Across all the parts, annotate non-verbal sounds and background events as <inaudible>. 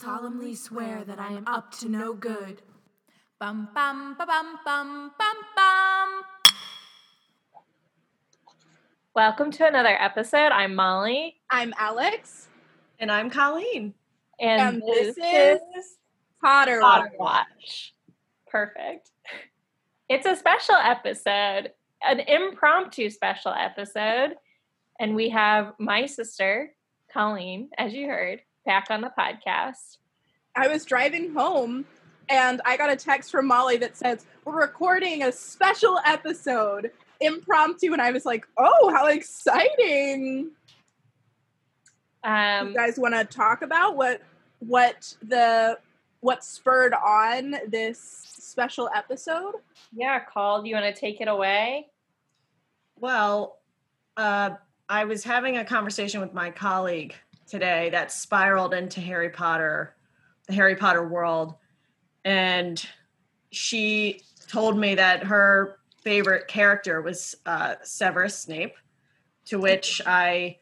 solemnly swear that I am up to no good. Bum bum ba bum bum bum bum. Welcome to another episode. I'm Molly, I'm Alex, And I'm Colleen. and, and this is Potter. Potter Watch. Perfect. It's a special episode, an impromptu special episode, and we have my sister Colleen, as you heard, back on the podcast. I was driving home and I got a text from Molly that says, We're recording a special episode, impromptu. And I was like, Oh, how exciting. Um, you guys want to talk about what what the what spurred on this special episode? yeah, Call, do you want to take it away? Well, uh, I was having a conversation with my colleague today that spiraled into Harry Potter, the Harry Potter world. And she told me that her favorite character was uh, Severus Snape, to which I,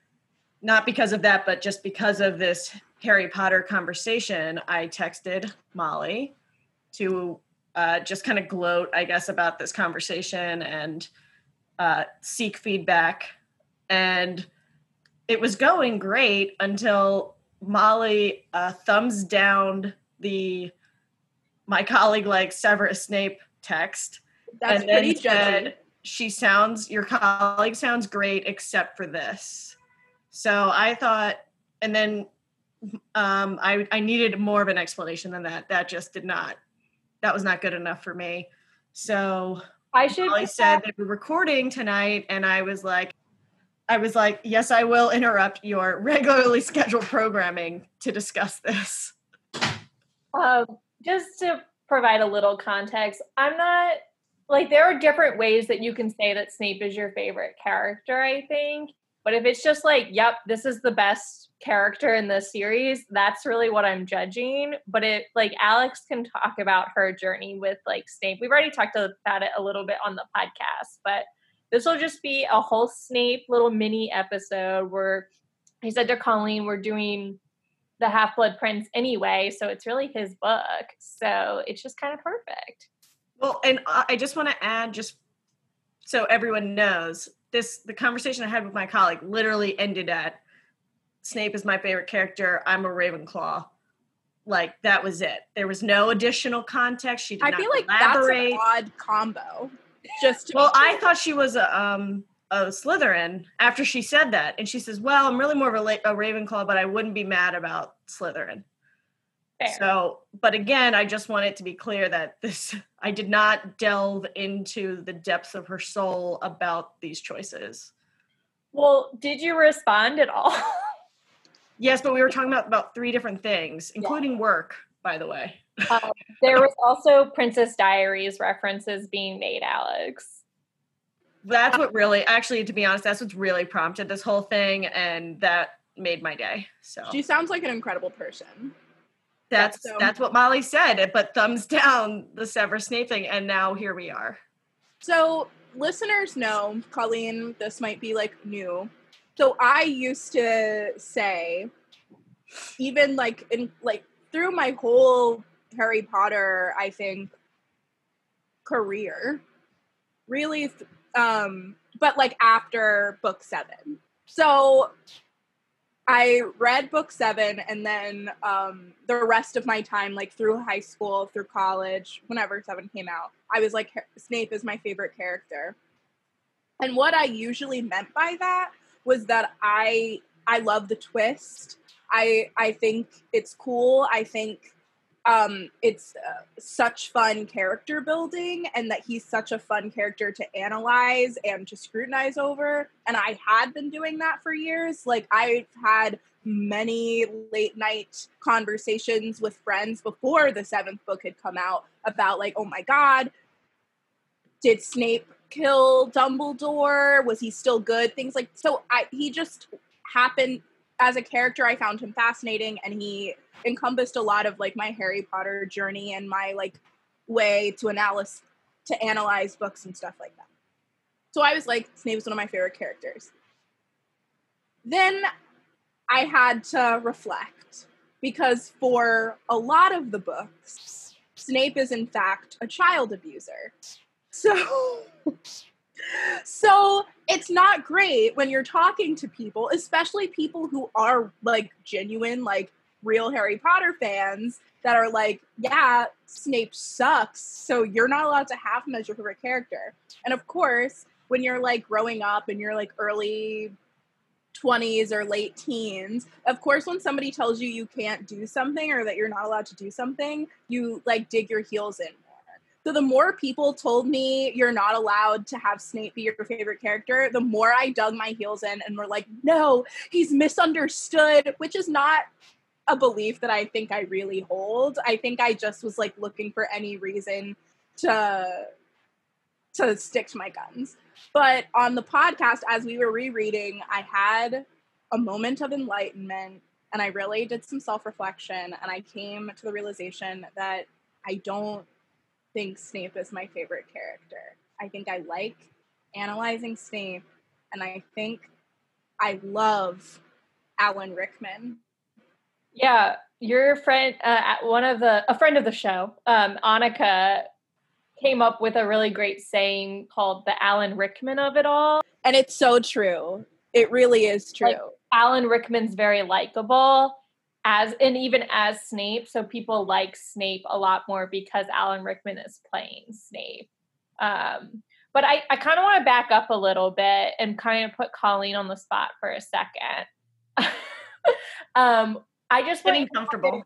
not because of that, but just because of this Harry Potter conversation, I texted Molly to uh, just kind of gloat, I guess, about this conversation and uh, seek feedback. And it was going great until Molly uh, thumbs down the my colleague like Severus Snape text That's and then pretty judgy. said she sounds your colleague sounds great except for this. So I thought, and then um, I I needed more of an explanation than that. That just did not. That was not good enough for me. So I should Molly said that- they were recording tonight, and I was like, I was like, yes, I will interrupt your regularly scheduled programming to discuss this. Um, just to provide a little context, I'm not like there are different ways that you can say that Snape is your favorite character, I think. But if it's just like, yep, this is the best character in the series, that's really what I'm judging. But it like Alex can talk about her journey with like Snape. We've already talked about it a little bit on the podcast, but this will just be a whole Snape little mini episode where he said to Colleen, we're doing the Half Blood Prince anyway, so it's really his book. So it's just kind of perfect. Well, and I I just want to add, just so everyone knows, this the conversation I had with my colleague literally ended at Snape is my favorite character. I'm a Ravenclaw. Like that was it. There was no additional context. She did I not feel like elaborate. that's an odd combo. Just Well, I thought she was a um a Slytherin after she said that, and she says, "Well, I'm really more of a, La- a Ravenclaw, but I wouldn't be mad about Slytherin." Fair. So, but again, I just want it to be clear that this <laughs> I did not delve into the depths of her soul about these choices. well, did you respond at all? <laughs> Yes, but we were talking about about three different things, including work, by the way. Um, there was also Princess Diaries references being made, Alex. That's what really, actually, to be honest, that's what's really prompted this whole thing, and that made my day. So she sounds like an incredible person. That's so- that's what Molly said, but thumbs down the Severus Snape thing, and now here we are. So, listeners know, Colleen, this might be like new. So, I used to say, even like in like through my whole Harry Potter, I think career, really, um, but like after book seven. So, I read book seven, and then um, the rest of my time, like through high school, through college, whenever seven came out, I was like, Snape is my favorite character. And what I usually meant by that was that I I love the twist. I I think it's cool. I think um, it's uh, such fun character building, and that he's such a fun character to analyze and to scrutinize over. And I had been doing that for years. Like I've had many late night conversations with friends before the seventh book had come out about like, oh my god, did Snape kill Dumbledore? Was he still good? Things like so. I he just happened as a character. I found him fascinating, and he encompassed a lot of like my Harry Potter journey and my like way to analyze to analyze books and stuff like that. So I was like, Snape is one of my favorite characters. Then I had to reflect because for a lot of the books, Snape is in fact a child abuser. So <laughs> so it's not great when you're talking to people, especially people who are like genuine, like real Harry Potter fans that are like, yeah, Snape sucks, so you're not allowed to as your favorite character. And of course, when you're like growing up and you're like early 20s or late teens, of course, when somebody tells you you can't do something or that you're not allowed to do something, you like dig your heels in so the more people told me you're not allowed to have Snape be your favorite character, the more I dug my heels in and were like, no, he's misunderstood, which is not a belief that I think I really hold. I think I just was like looking for any reason to to stick to my guns. But on the podcast, as we were rereading, I had a moment of enlightenment and I really did some self reflection and I came to the realization that I don't think Snape is my favorite character. I think I like analyzing Snape, and I think I love Alan Rickman. Yeah, your friend, uh, one of the a friend of the show, um, Annika, came up with a really great saying called the Alan Rickman of it all, and it's so true. It really is true. Like, Alan Rickman's very likable, as and even as Snape, so people like Snape a lot more because Alan Rickman is playing Snape. Um, but I, I kind of want to back up a little bit and kind of put Colleen on the spot for a second. <laughs> um, I just getting comfortable.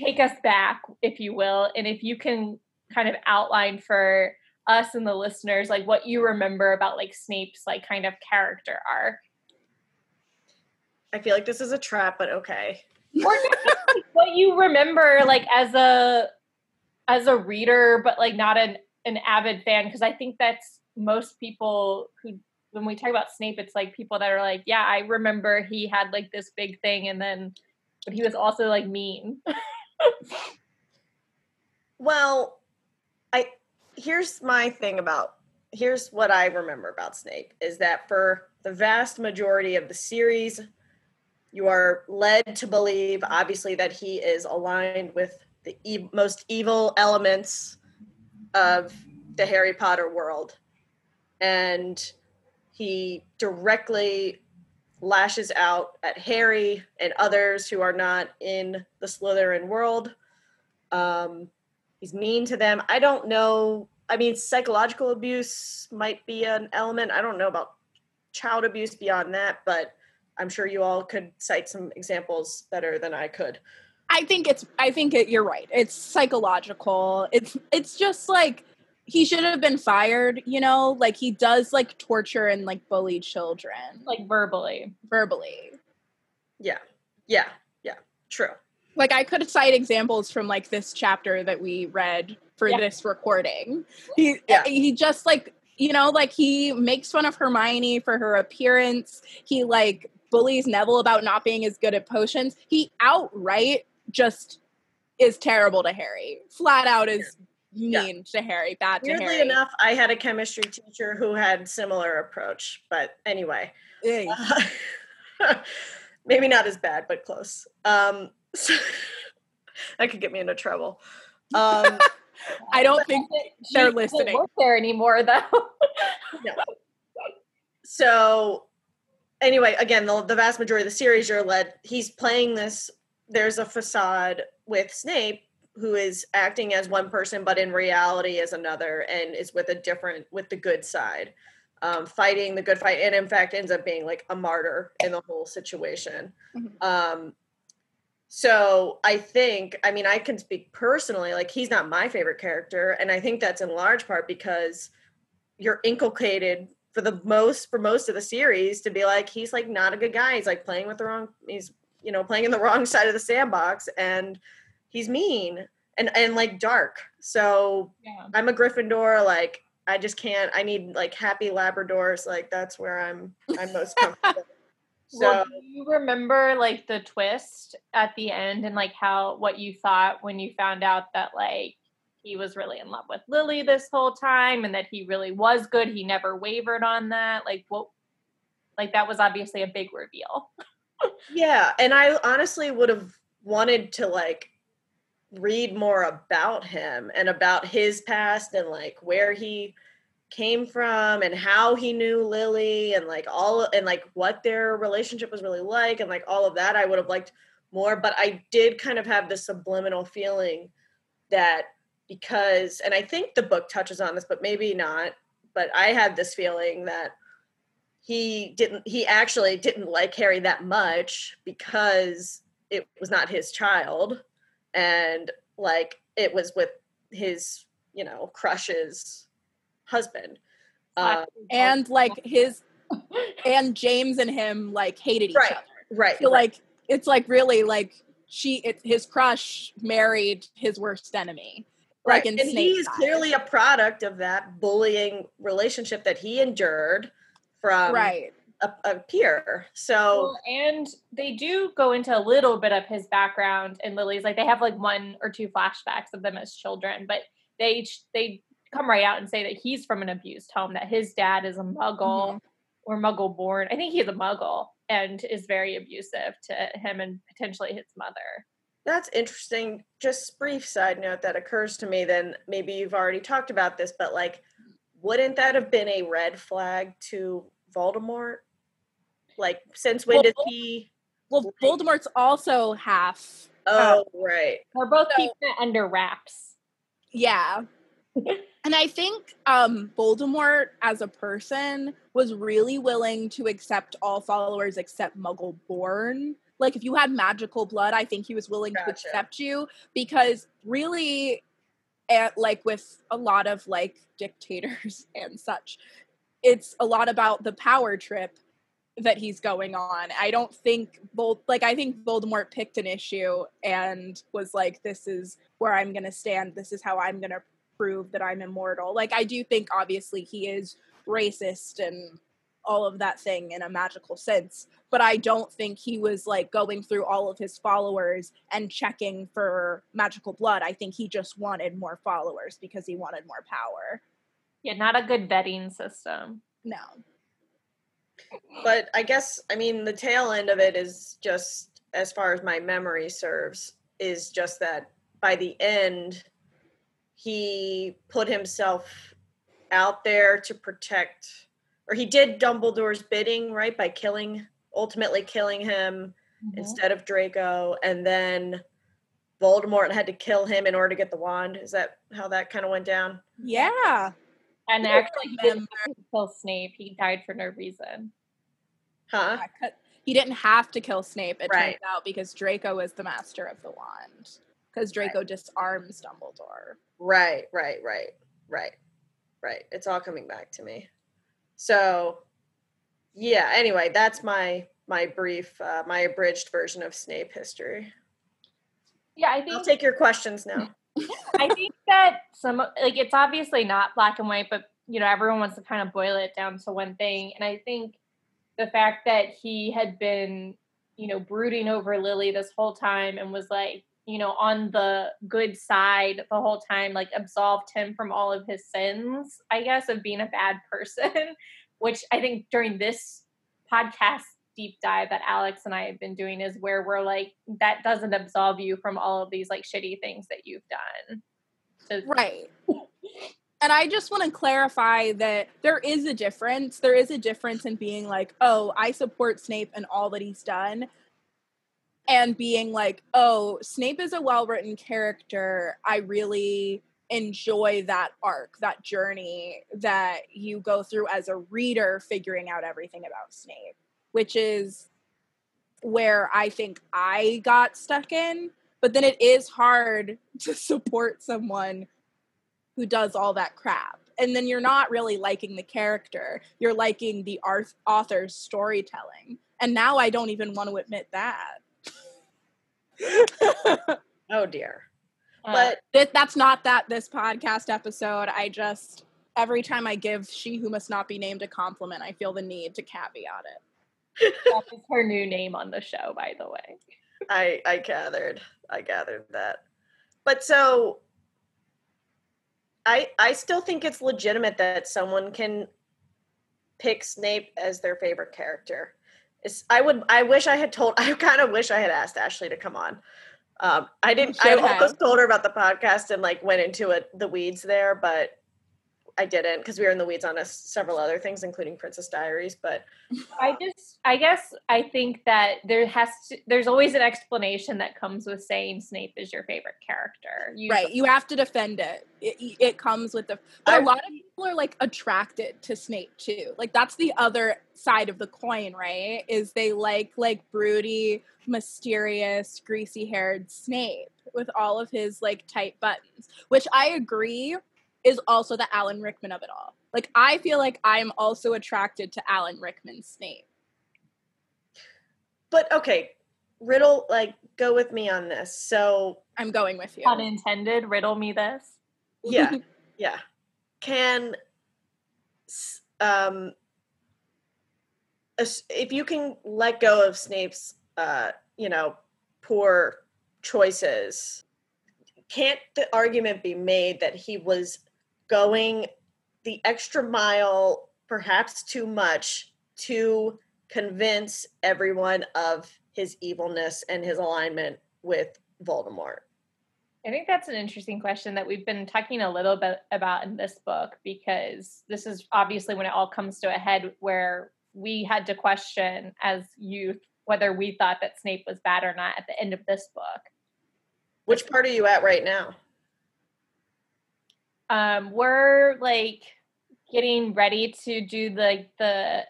Take us back, if you will, and if you can kind of outline for us and the listeners like what you remember about like Snape's like kind of character arc. I feel like this is a trap, but okay or what you remember like as a as a reader but like not an an avid fan because i think that's most people who when we talk about snape it's like people that are like yeah i remember he had like this big thing and then but he was also like mean. Well i here's my thing about here's what i remember about snape is that for the vast majority of the series you are led to believe, obviously, that he is aligned with the e- most evil elements of the Harry Potter world. And he directly lashes out at Harry and others who are not in the Slytherin world. Um, he's mean to them. I don't know. I mean, psychological abuse might be an element. I don't know about child abuse beyond that, but I'm sure you all could cite some examples better than I could. I think it's I think it, you're right. It's psychological. It's it's just like he should have been fired, you know? Like he does like torture and like bully children. Like verbally. Verbally. Yeah. Yeah. Yeah. True. Like I could cite examples from like this chapter that we read for yeah. this recording. He yeah. he just like you know like he makes fun of Hermione for her appearance. He like bullies Neville about not being as good at potions. He outright just is terrible to Harry. Flat out is mean yeah. to Harry, bad Weirdly to Harry. enough, I had a chemistry teacher who had similar approach, but anyway. Uh, <laughs> maybe not as bad, but close. Um, so <laughs> that could get me into trouble. Um, <laughs> I don't think they're listening. Work there anymore, though. no. So anyway, again, the, the vast majority of the series, you're led. He's playing this. There's a facade with Snape who is acting as one person, but in reality is another, and is with a different, with the good side, um, fighting the good fight, and in fact ends up being like a martyr in the whole situation. Mm-hmm. Um, so I think, I mean, I can speak personally, like he's not my favorite character, and I think that's in large part because you're inculcated for the most for most of the series to be like he's like not a good guy. He's like playing with the wrong he's you know playing in the <laughs> wrong side of the sandbox and he's mean and and like dark. So yeah. i'm a gryffindor like i just can't i need like happy labradors. Like that's where i'm i'm most <laughs> comfortable. So well, do you remember like the twist at the end and like how what you thought when you found out that like he was really in love with Lily this whole time and that he really was good. He never wavered on that. Like what like that was obviously a big reveal. yeah, and I honestly would have wanted to like read more about him and about his past and like where he came from and how he knew Lily and like all and like what their relationship was really like and like all of that I would have liked more but I did kind of have this subliminal feeling that because and I think the book touches on this but maybe not but I had this feeling that he didn't he actually didn't like Harry that much because it was not his child and like it was with his you know crush's husband um, and like his and James and him like hated each Right, other. right So right. like it's like really like she it, his crush married his worst enemy. Right Like and he is eyes. clearly a product of that bullying relationship that he endured from right. a, a peer so Well, and they do go into a little bit of his background and Lily's like they have like one or two flashbacks of them as children, but they they come right out and say that he's from an abused home, that his dad is a muggle mm-hmm. or muggle born. I think he's a muggle and is very abusive to him and potentially his mother. That's interesting. Just brief side note that occurs to me. Then maybe you've already talked about this, but like, wouldn't that have been a red flag to Voldemort? Like, since when Well, did he? Well, Voldemort's also half. Oh, right. They're both So- keeping it under wraps. Yeah. <laughs> and I think um Voldemort as a person was really willing to accept all followers except Muggle born. Like if you had magical blood, I think he was willing to accept you because really at, like with a lot of like dictators <laughs> and such, it's a lot about the power trip that he's going on. I don't think Vol like I think Voldemort picked an issue and was like, "This is where I'm gonna stand. This is how I'm gonna prove that I'm immortal." Like I do think obviously he is racist and all of that thing in a magical sense, but I don't think he was like going through all of his followers and checking for magical blood. I think he just wanted more followers because he wanted more power. Yeah, not a good vetting system. No. But I guess, I mean, the tail end of it is just, as far as my memory serves, is just that by the end, he put himself out there to protect, or he did Dumbledore's bidding, right? By killing, ultimately killing him mm-hmm. instead of Draco, and then Voldemort had to kill him in order to get the wand. Is that how that kind of went down? Yeah. And actually, he didn't have to kill Snape. He died for no reason. Huh? He didn't have to kill Snape, it Right. turns out, because Draco is the master of the wand. Because Draco disarms Dumbledore. Right, right, right, right, right. It's all coming back to me. So, yeah. Anyway, that's my my brief, uh, my abridged version of Snape history. Yeah, I think I'll take your questions now. <laughs> I think that some like it's obviously not black and white, but you know, everyone wants to kind of boil it down to one thing. And I think the fact that he had been, you know, brooding over Lily this whole time and was like, you know, on the good side the whole time, like absolved him from all of his sins, I guess, of being a bad <laughs> person, which I think during this podcast deep dive that Alex and I have been doing is where we're like, that doesn't absolve you from all of these like shitty things that you've done. So Right. And I just want to clarify that there is a difference. There is a difference in being like, oh, I support Snape and all that he's done, and being like, oh, Snape is a well written character. I really enjoy that arc, that journey that you go through as a reader figuring out everything about Snape, which is where I think I got stuck in. But then it is hard <laughs> to support someone who does all that crap. And then you're not really liking the character. You're liking the author's storytelling. And now I don't even want to admit that. <laughs> Oh dear. uh, But Th- that's not that this podcast episode. I just every time I give she who must not be named a compliment, I feel the need to caveat it. that is her new name on the show, by the way. I I gathered. I gathered that. But so I I still think it's legitimate that someone can pick Snape as their favorite character. It's, I would I wish I had told <laughs> I kind of wish I had asked Ashley to come on. Um, I didn't. You I should almost told her about the podcast and like went into it the weeds there, but I didn't because we were in the weeds on us several other things, including Princess Diaries. But <laughs> I just, I guess, I think that there has to, there's always an explanation that comes with saying Snape is your favorite character. You, Right. You have to defend it. It, it comes with the. But I- a lot of people are like attracted to Snape too. Like that's the other side of the coin, right? Is they like like broody, mysterious, greasy haired Snape with all of his like tight buttons, which I agree is also the Alan Rickman of it all. Like I feel like I'm also attracted to Alan Rickman's Snape. but okay, Riddle, like go with me on this. So I'm going with you. unintended, riddle me this. yeah, <laughs> yeah. Can um if you can let go of Snape's uh, you know, poor choices, can't the argument be made that he was going the extra mile, perhaps too much, to convince everyone of his evilness and his alignment with Voldemort? I think that's an interesting question that we've been talking a little bit about in this book because this is obviously when it all comes to a head where we had to question as youth whether we thought that Snape was bad or not at the end of this book. Which part are you at right now? Um, we're like getting ready to do the the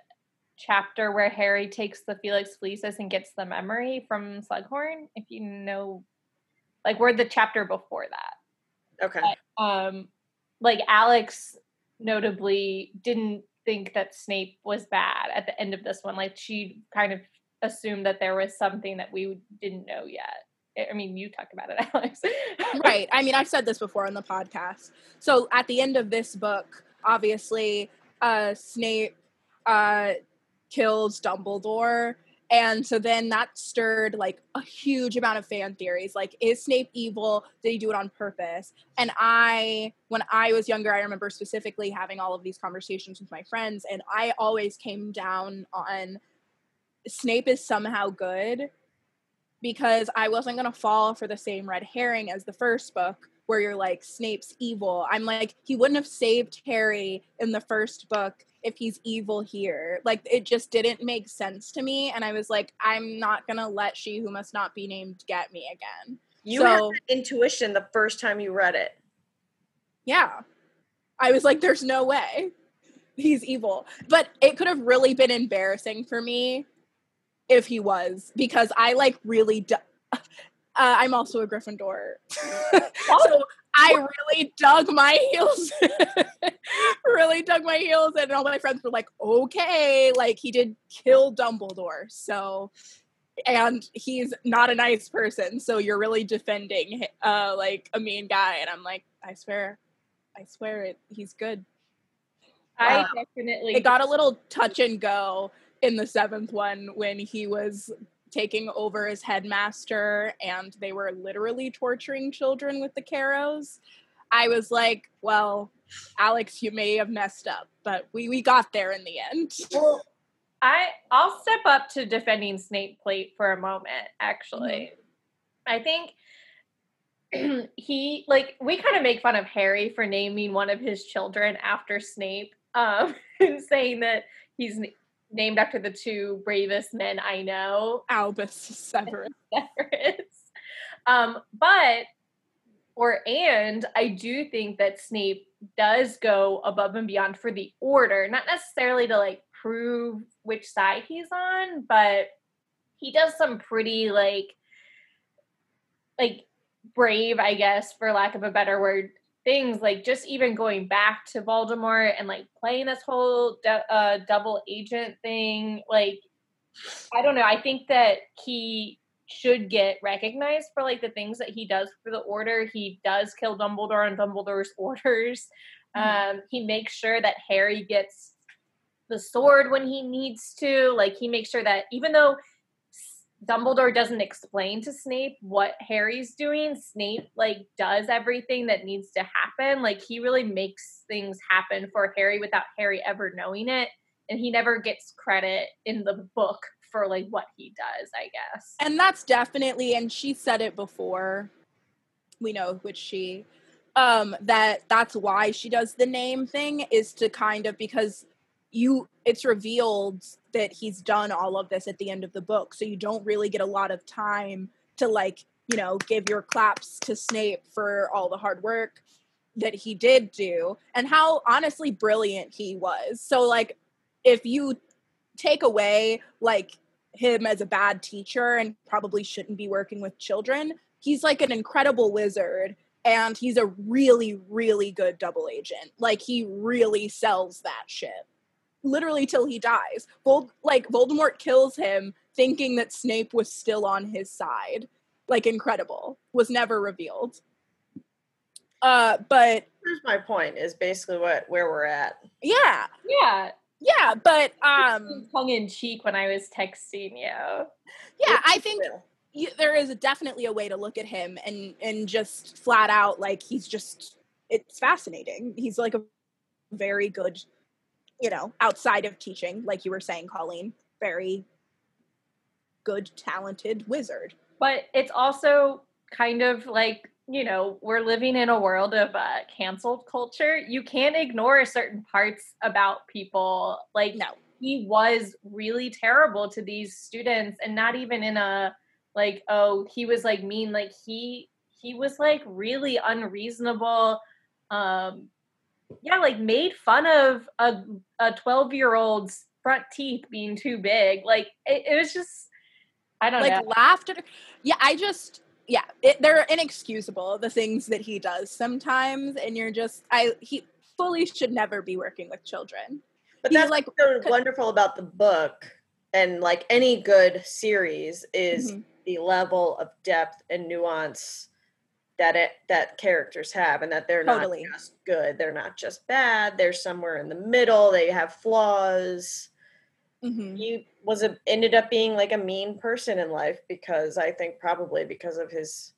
chapter where Harry takes the Felix Felicis and gets the memory from Slughorn. If you know, like we're the chapter before that. Okay. um like alex notably didn't think that snape was bad at the end of this one like she kind of assumed that there was something that we didn't know yet i mean you talk about it <laughs> alex right. I mean, I've said this before on the podcast. So at the end of this book, obviously, uh, Snape uh, kills Dumbledore. And so then that stirred like a huge amount of fan theories. Like, is Snape evil? Did he do it on purpose? And I, when I was younger, I remember specifically having all of these conversations with my friends, and I always came down on Snape is somehow good because I wasn't going to fall for the same red herring as the first book where you're like Snape's evil. I'm like he wouldn't have saved Harry in the first book if he's evil here. Like it just didn't make sense to me and I was like I'm not going to let she who must not be named get me again. You had So- that intuition the first time you read it. Yeah. I was like there's no way he's evil. But it could have really been embarrassing for me if he was because I like really du- <laughs> uh, I'm also a Gryffindor. <laughs> so I really dug my heels, <laughs> really dug my heels, and all my friends were like, "Okay, like he did kill Dumbledore, so." And he's not a nice person, so you're really defending, uh, like a mean guy. And I'm like, I swear, I swear it. He's good. i Uh, definitely It got a little touch and go in the seventh one when he was taking over as headmaster and they were literally torturing children with the carrows. I was like, well, Alex, you may have messed up, but we, we got there in the end. well i i'll step up to defending snape plate for a moment actually i think <clears throat> he like we kind of make fun of harry for naming one of his children after snape um and <laughs> saying that he's named after the two bravest men i know Albus Severus. <laughs> Severus. um but or and i do think that snape does go above and beyond for the order not necessarily to like prove which side he's on but he does some pretty like like brave i guess for lack of a better word things like just even going back to Voldemort and like playing this whole uh, double agent thing like i don't know i think that he should get recognized for like the things that he does for the order. He does kill dumbledore on dumbledore's <laughs> orders. Um he makes sure that harry gets the sword when he needs to. Like he makes sure that even though Dumbledore doesn't explain to Snape what Harry's doing. Snape like does everything that needs to happen. Like he really makes things happen for Harry without Harry ever knowing it. And he never gets credit in the book for like what he does, I guess. And that's definitely, and she said it before. We know which she, um, that that's why she does the name thing is to kind of because you it's revealed that he's done all of this at the end of the book, so you don't really get a lot of time to like you know give your claps to Snape for all the hard work that he did do and how honestly brilliant he was. So like if you take away like him as a bad teacher and probably shouldn't be working with children, he's like an incredible wizard and he's a really really good double agent. Like he really sells that shit. Literally till he dies. Vold- like Voldemort kills him thinking that Snape was still on his side. Like incredible. Was never revealed. Uh, but Here's my point: is basically what where we're at. yeah, Yeah. yeah, but um, tongue in cheek when I was texting you. yeah, I think you, there is definitely a way to look at him and and just flat out like he's just it's fascinating. He's like a very good, you know, outside of teaching, like you were saying, Colleen, very good, talented wizard. But it's also kind of like, you know, we're living in a world of uh, canceled culture. You can't ignore certain parts about people. Like, No, he was really terrible to these students and not even in a like oh he was like mean like he he was like really unreasonable um yeah like made fun of a a 12 year old's front teeth being too big like it, it was just i don't like know laughed at. Yeah, I just yeah, it, they're inexcusable the things that he does sometimes, and you're just I he fully should never be working with children. But He's that's like- like so wonderful about the book and like any good series is Mhm. the level of depth and nuance that it that characters have and that they're Totally. not just good they're not just bad they're somewhere in the middle they have flaws Mhm. he was a ended up being like a mean person in life because i think probably because of his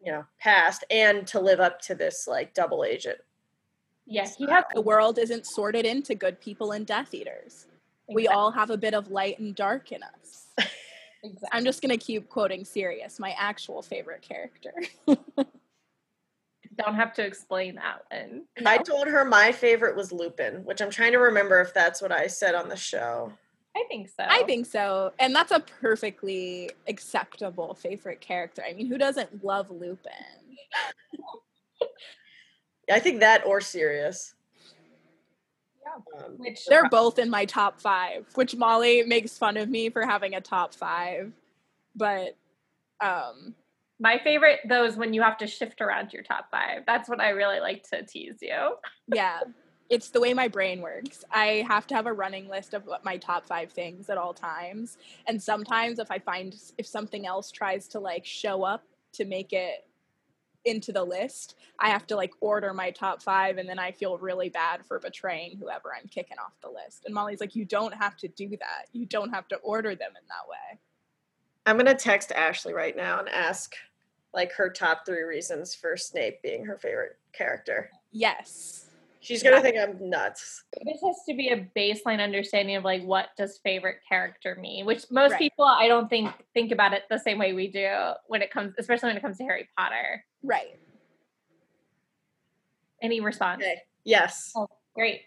you know past and to live up to this like double agent yeah he has The world isn't sorted into good people and Death Eaters. We all have a bit of light and dark in us. <laughs> exactly. I'm just gonna keep quoting Sirius, my actual favorite character. don't have to explain that one i told her my favorite was lupin which i'm trying to remember if that's what i said on the show i think so I think so, and that's a perfectly acceptable favorite character. I mean, who doesn't love Lupin? <laughs> I think that or Sirius. Um, which They're both in my top five, which Molly makes fun of me for having a top five, but um, My favorite though is when you have to shift around your top five. That's what I really like to tease you. yeah, it's the way my brain works. I have to have a running list of what my top five things at all times, and sometimes if I find if something else tries to like show up to make it into the list, I have to like order my top five, and then I feel really bad for betraying whoever I'm kicking off the list. And Molly's like, "You don't have to do that. You don't have to order them in that way." I'm gonna text Ashley right now and ask like her top three reasons for Snape being her favorite character. Yes. She's gonna think I'm nuts. This has to be a baseline understanding of like what does favorite character mean, which most Right. people I don't think think about it the same way we do when it comes, especially when it comes to Harry Potter. Right. Any response? Okay. Yes. Oh, great.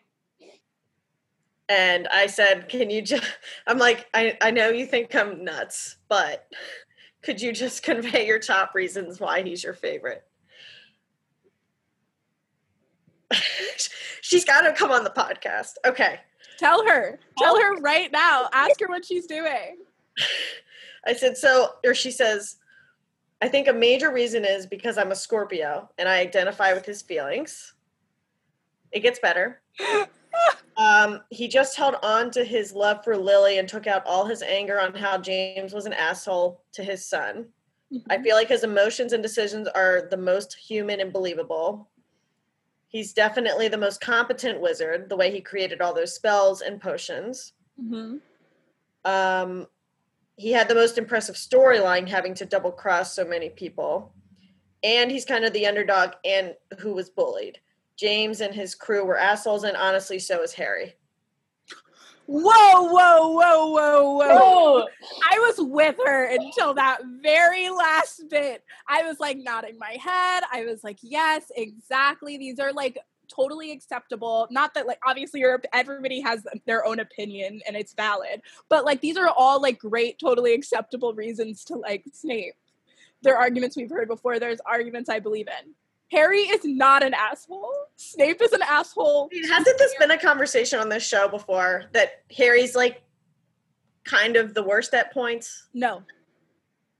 And I said, Can you just <laughs> I'm like, I, I know you think I'm nuts, but could you just <laughs> convey your top reasons why he's your favorite? <laughs> She's gotta come on the podcast. Okay. Tell her. Tell oh. her right now. Ask her what she's doing. I said, so, or she says, I think a major reason is because I'm a Scorpio and I identify with his feelings. It gets better. <laughs> Um, he just held on to his love for Lily and took out all his anger on how James was an asshole to his son. I feel like his emotions and decisions are the most human and believable. He's definitely the most competent wizard, the way he created all those spells and potions. hmm Um, he had the most impressive storyline, having to double cross so many people, and he's kind of the underdog and who was bullied. James and his crew were assholes, and honestly, so is Harry. Whoa, whoa, whoa, whoa, whoa. I was with her until that very last bit. I was like nodding my head. I was like, yes, exactly. These are like totally acceptable. Not that like obviously your everybody has their own opinion and it's valid, but like these are all like great, totally acceptable reasons to like Snape. There are arguments we've heard before. There's arguments I believe in. Harry is not an asshole. Snape is an asshole. I mean, hasn't this been a conversation on this show before that Harry's like kind of the worst at points? No.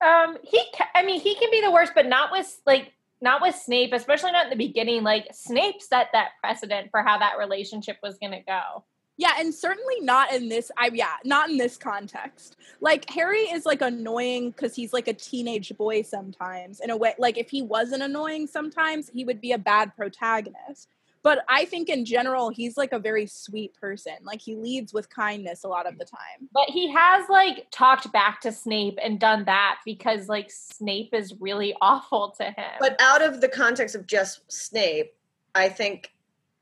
um, he. Ca- I mean, he can be the worst, but not with like not with Snape, especially not in the beginning. Like Snape set that precedent for how that relationship was going to go. Yeah, and certainly not in this. I yeah, not in this context. Like Harry is like annoying because he's like a teenage boy sometimes. In a way, like if he wasn't annoying sometimes, he would be a bad protagonist. But I think in general, he's like a very sweet person. Like he leads with kindness a lot of the time. But he has like talked back to Snape and done that because like Snape is really awful to him. But out of the context of just Snape, I think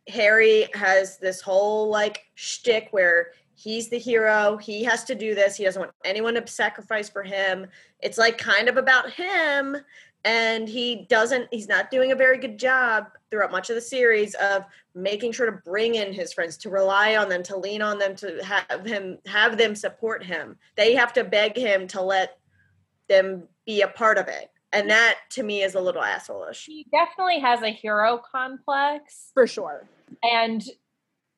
Harry has this whole like shtick where he's the hero. He has to do this. He doesn't want anyone to sacrifice for him. It's like kind of about him. And he doesn't, he's not doing a very good job throughout much of the series of making sure to bring in his friends, to rely on them, to lean on them, to have him, have them support him. They have to beg him to let them be a part of it. And that to me is a little assholeish. he definitely has a hero complex For sure. and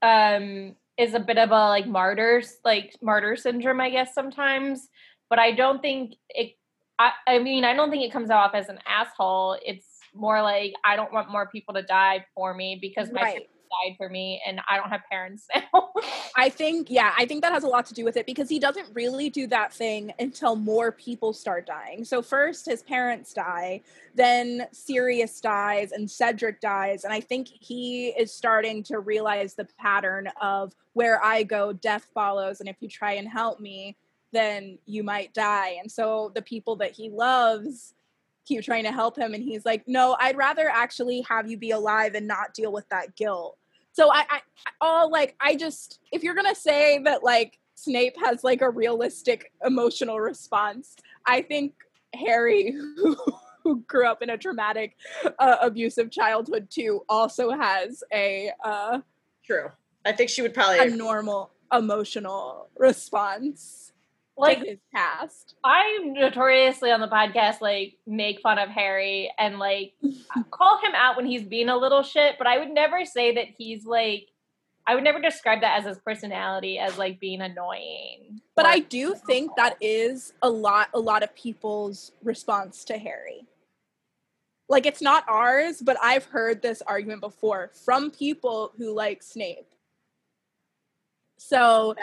um is a bit of a like martyrs like martyr syndrome i guess sometimes but i don't think it i, I mean i don't think it comes off as an asshole it's more like i don't want more people to die for me because my Right. died for me and i don't have parents <laughs> now I think, yeah, I think that has a lot to do with it because he doesn't really do that thing until more people start dying. So, first, his parents die, then Sirius dies, and Cedric dies. And I think he is starting to realize the pattern of where I go, death follows. And if you try and help me, then you might die. And so, the people that he loves keep trying to help him. And he's like, no, I'd rather actually have you be alive and not deal with that guilt. So I, I all like I just if you're gonna say that like Snape has like a realistic emotional response, I think Harry, who, <laughs> who grew up in a traumatic, uh, abusive childhood too, also has a uh, True. I think she would probably a normal emotional response like his past. I notoriously on the podcast like make fun of Harry and like <laughs> call him out when he's being a little shit, but I would never say that he's like I would never describe that as his personality as like being annoying. But I do think that is a lot a lot of people's response to Harry. Like it's not ours, but I've heard this argument before from people who like Snape. So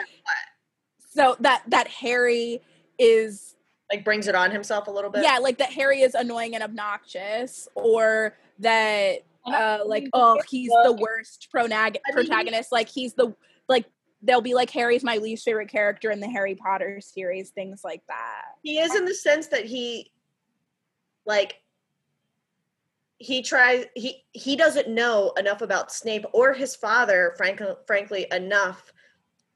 so that that Harry is like brings it on himself a little bit. yeah, like that Harry is annoying and obnoxious or that uh like oh he's the- the worst pronag- I protagonist. Like he's the like they'll be like Harry's my least favorite character in the Harry Potter series things like that. He is in the sense that he like he tries he he doesn't know enough about Snape or his father frank, frankly enough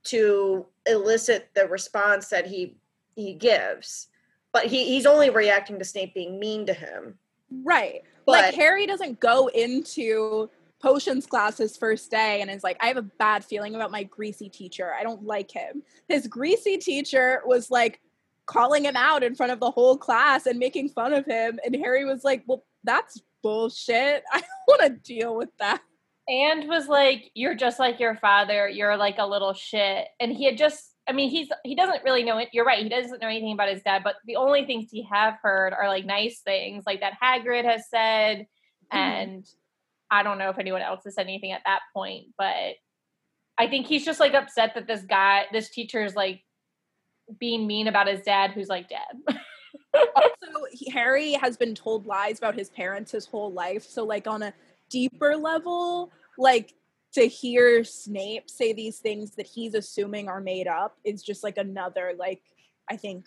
to elicit the response that he he gives. But he, he's only reacting to Snape being mean to him. right. But like Harry doesn't go into potions class his first day and is like I have a bad feeling about my greasy teacher. I don't like him. His greasy teacher was like calling him out in front of the whole class and making fun of him. And Harry was like well that's bullshit. <laughs> I don't want to deal with that and was like, You're just like your father, you're like a little shit. And he had just I mean, he's he doesn't really know it. You're right, he doesn't know anything about his dad, but the only things he have heard are like nice things, like that Hagrid has said, mm-hmm. and I don't know if anyone else has said anything at that point, but I think he's just like upset that this guy, this teacher is like being mean about his dad who's like dead. <laughs> also he, harry has been told lies about his parents his whole life so like on a deeper level like to hear snape say these things that he's assuming are made up is just like another like i think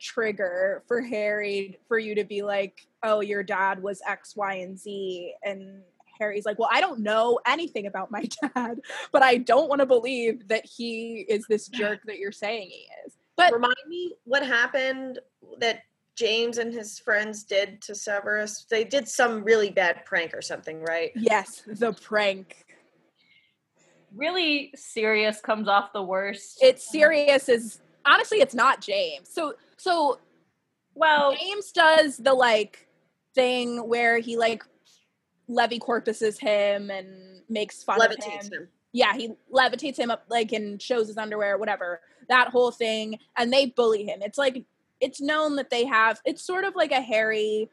trigger for harry for you to be like oh your dad was x y and z and Harry's like, well, I don't know anything about my <laughs> dad, but I don't want to believe that he is this jerk that you're saying he is. But Remind me what happened that James and his friends did to Severus. They did some really bad prank or something, right? yes, the prank. Really Sirius comes off the worst. It's Sirius is honestly it's not James. So so well, James does the like thing where he like Levicorpuses him and makes fun of Levitates him. him. Yeah, he levitates him up like and shows his underwear, whatever. That whole thing, and they bully him. It's like it's known that they have. It's sort of like a Harry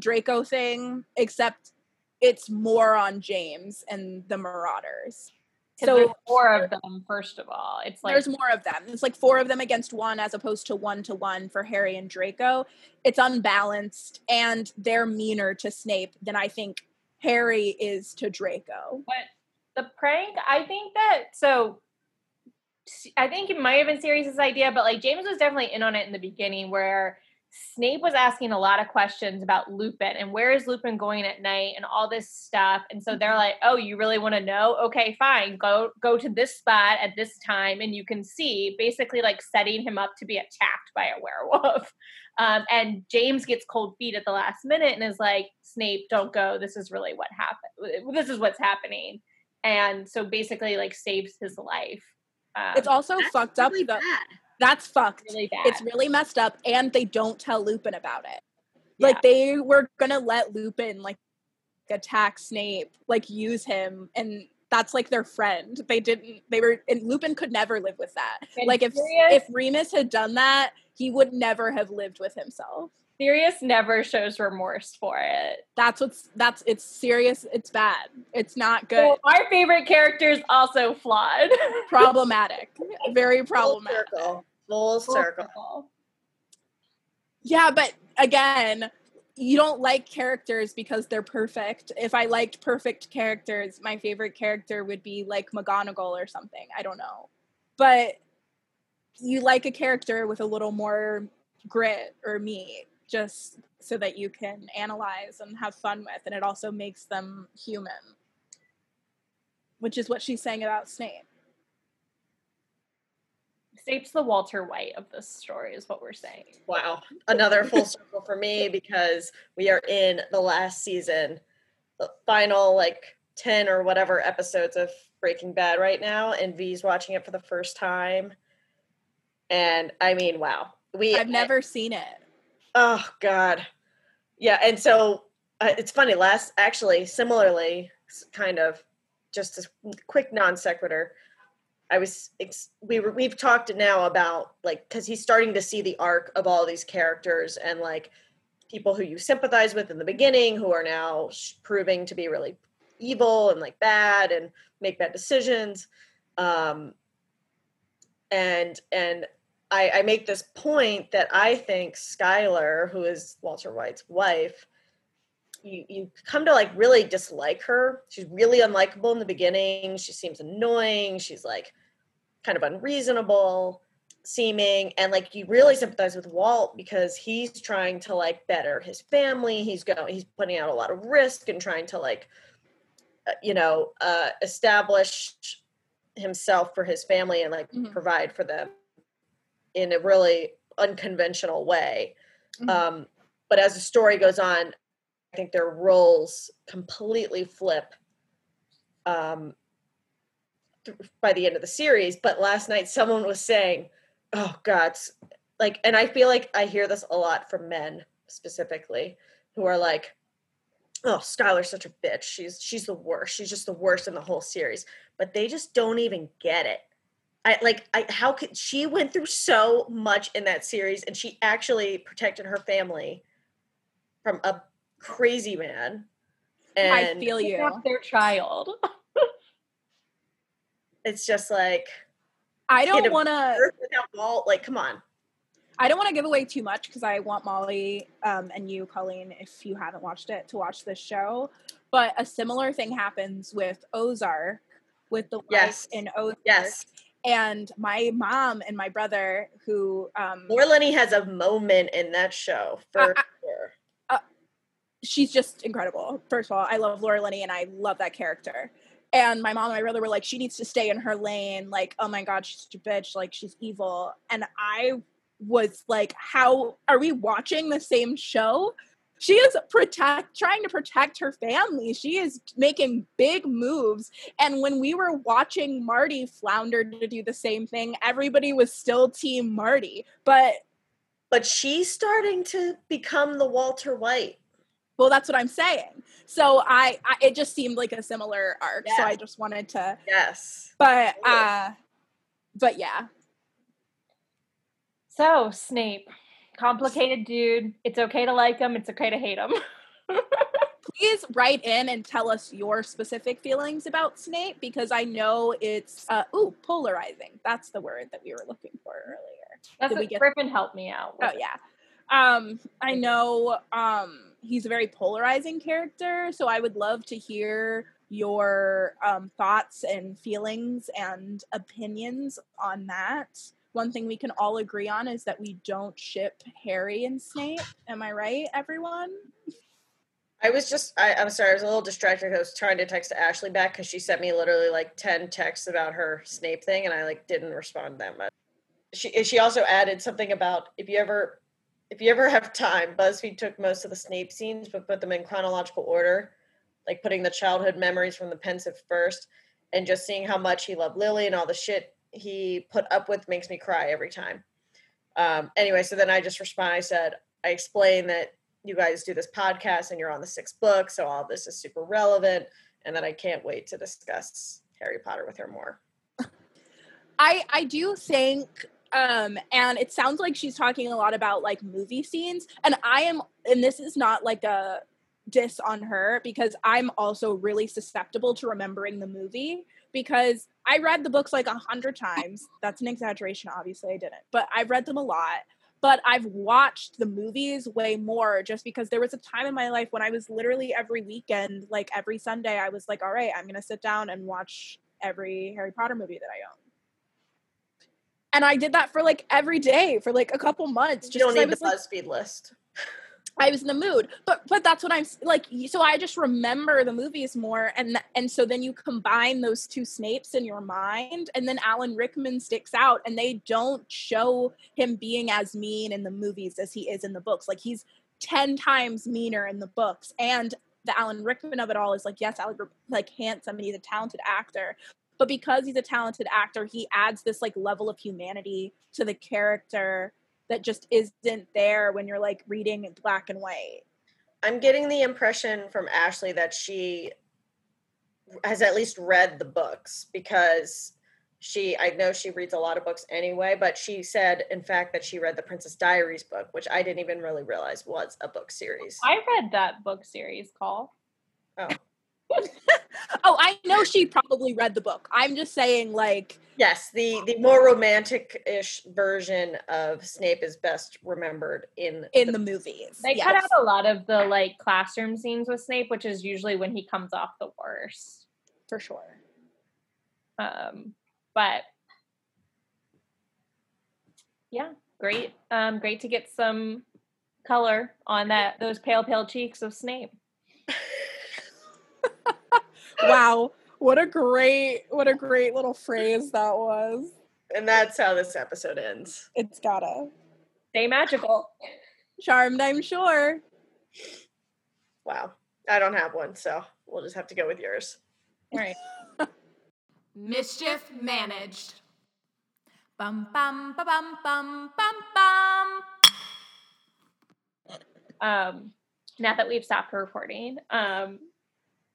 Draco thing, except it's more on James and the Marauders. so there's four of them. First of all, it's like there's more of them. It's like four of them against one as opposed to one to one for Harry and Draco. It's unbalanced and they're meaner to Snape than I think Harry is to Draco. But the prank, I think that so. I think it might have been Sirius's idea, but like James was definitely in on it in the beginning, where Snape was asking a lot of questions about Lupin and where is Lupin going at night and all this stuff. And so they're like, "Oh, you really want to know? Okay, fine. Go go to this spot at this time, and you can see." Basically, like setting him up to be attacked by a werewolf. <laughs> Um, and James gets cold feet at the last minute and is like, "Snape, don't go. This is really what happened. This is what's happening." And so basically, like saves his life. Um, It's also fucked up. really The, bad. that's fucked. really bad. It's really messed up, and they don't tell Lupin about it. Yeah. Like they were gonna let Lupin like attack Snape, like use him, and that's like their friend. They didn't. They were, and Lupin could never live with that. Like if Sirius- if Remus had done that, he would never have lived with himself. Sirius never shows remorse for it. That's what's that's it's serious. It's bad. It's not good. So our favorite character is also flawed. <laughs> problematic. Very problematic. Full circle. Full circle. Yeah, but again, you don't like characters because they're perfect. If I liked perfect characters, my favorite character would be like McGonagall or something. I don't know. But you like a character with a little more grit or meat just so that you can analyze and have fun with and it also makes them human. Which is what she's saying about Snape. Snape's the Walter White of this story, is what we're saying. Wow. Another full circle for me because we are in the last season, the final like 10 or whatever episodes of Breaking Bad right now, and V's watching it for the first time. And I mean, wow. We I've never seen it. Oh God, yeah. And so uh, it's funny. Last, actually, similarly, kind of, just a quick non sequitur. I was we were we've talked now about like because he's starting to see the arc of all these characters and like people who you sympathize with in the beginning who are now proving to be really evil and like bad and make bad decisions. Um, and and I, I make this point that I think Skylar, who is Walter White's wife, you, you come to like really dislike her. She's really unlikable in the beginning. She seems annoying. She's like kind of unreasonable seeming. And like you really sympathize with Walt because he's trying to like better his family. He's going, he's putting out a lot of risk and trying to like, uh, you know, uh, establish himself for his family and like Mhm. provide for them in a really unconventional way. Mhm. Um, but as the story goes on, I think their roles completely flip um, th- by the end of the series. But last night, someone was saying, "Oh God," like, and I feel like I hear this a lot from men specifically, who are like, "Oh, Skylar's such a bitch. She's she's the worst. She's just the worst in the whole series." But they just don't even get it. I like I how could she went through so much in that series and she actually protected her family from a crazy man. And I feel you. Their child. it's just like I don't want to. Without Walt, like come on. I don't want to give away too much because I want Molly um, and you, Colleen, if you haven't watched it, to watch this show. But a similar thing happens with Ozark, with the wife Yes. in Ozark. Yes. And my mom and my brother, who um, Laura Linney has a moment in that show for Uh, sure. she's just incredible. First of all, I love Laura Linney and I love that character. And my mom and my brother were like, she needs to stay in her lane. Like, oh my God, she's such a bitch. Like, she's evil. And I was like, how are we watching the same show? She is protect trying to protect her family. She is making big moves. And when we were watching Marty flounder to do the same thing, everybody was still team Marty. But but she's starting to become the Walter White. Well, that's what I'm saying. So I, I it just seemed like a similar arc. Yeah. So I just wanted to Yes. But uh but yeah. So Snape, complicated dude. It's okay to like him. It's okay to hate him. <laughs> Please write in and tell us your specific feelings about Snape because I know it's uh ooh polarizing. That's the word that we were looking for earlier. That's Did what get- Griffin helped me out. Oh yeah. Um I know um he's a very polarizing character. So I would love to hear your um, thoughts and feelings and opinions on that. One thing we can all agree on is that we don't ship Harry and Snape. Am I right, everyone? I was just, I, am sorry, I was a little distracted. I was trying to text Ashley back because she sent me literally like 10 texts about her Snape thing and I like didn't respond that much. She, she also added something about if you ever if you ever have time, BuzzFeed took most of the Snape scenes but put them in chronological order, like putting the childhood memories from the Pensieve first, and just seeing how much he loved Lily and all the shit he put up with makes me cry every time. Um, anyway, so then I just respond. I said, I explain that you guys do this podcast and you're on the sixth book, so all this is super relevant, and that I can't wait to discuss Harry Potter with her more. I I do think um and it sounds like she's talking a lot about like movie scenes and i am and this is not like a diss on her because i'm also really susceptible to remembering the movie because i read the books like a hundred times that's an exaggeration obviously i didn't but i've read them a lot but i've watched the movies way more just because there was a time in my life when i was literally every weekend like every sunday i was like all right i'm gonna sit down and watch every harry potter movie that i own and I did that for like every day for like a couple months. Just you don't need the BuzzFeed like, list. <laughs> I was in the mood, but but that's what I'm like. So I just remember the movies more, and and so then you combine those two Snapes in your mind, and then Alan Rickman sticks out, and they don't show him being as mean in the movies as he is in the books. Like he's ten times meaner in the books, and the Alan Rickman of it all is like yes, Alan like handsome, and he's a talented actor, but because he's a talented actor he adds this like level of humanity to the character that just isn't there when you're like reading in black and white. I'm getting the impression from ashley that she has at least read the books because she i know she reads a lot of books anyway but she said in fact that she read the princess diaries book which i didn't even really realize was a book series. I read that book series call oh <laughs> oh, I know she probably read the book. I'm just saying, like, yes, the the more romantic-ish version of Snape is best remembered in in the, the movies. They yes. cut out a lot of the like classroom scenes with Snape, which is usually when he comes off the worst, for sure. Um, but yeah, great, um, great to get some color on that those pale, pale cheeks of Snape wow. What a great what a great little phrase that was. And that's how this episode ends. It's gotta. Stay magical. Charmed, I'm sure. Wow. I don't have one, so we'll just have to go with yours. All right. <laughs> Mischief managed. Bum bum ba bum bum bum bum. Um, now that we've stopped recording, um,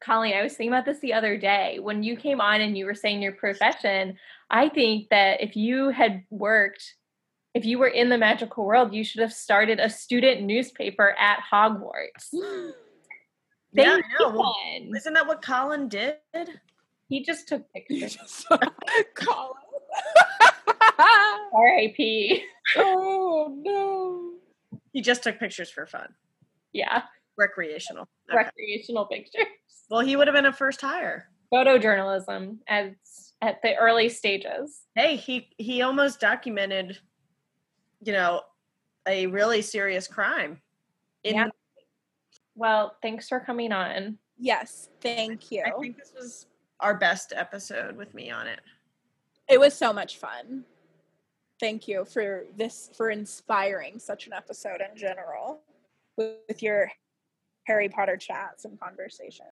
Colleen, I was thinking about this the other day. When you came on and you were saying your profession, I think that if you had worked, if you were in the magical world, you should have started a student newspaper at Hogwarts. <gasps> yeah, I know. Well, isn't that what Colin did? He just took pictures. <laughs> <laughs> Colin. R.I.P. <laughs> Oh no. He just took pictures for fun. Yeah. Recreational. Okay. Recreational pictures. Well, he would have been a first hire. Photojournalism as at the early stages. Hey, he he almost documented, you know, a really serious crime. In yeah. Well, thanks for coming on. Yes, thank you. I think this was our best episode with me on it. It was so much fun. Thank you for this for inspiring such an episode in general with, with your Harry Potter chats and conversations.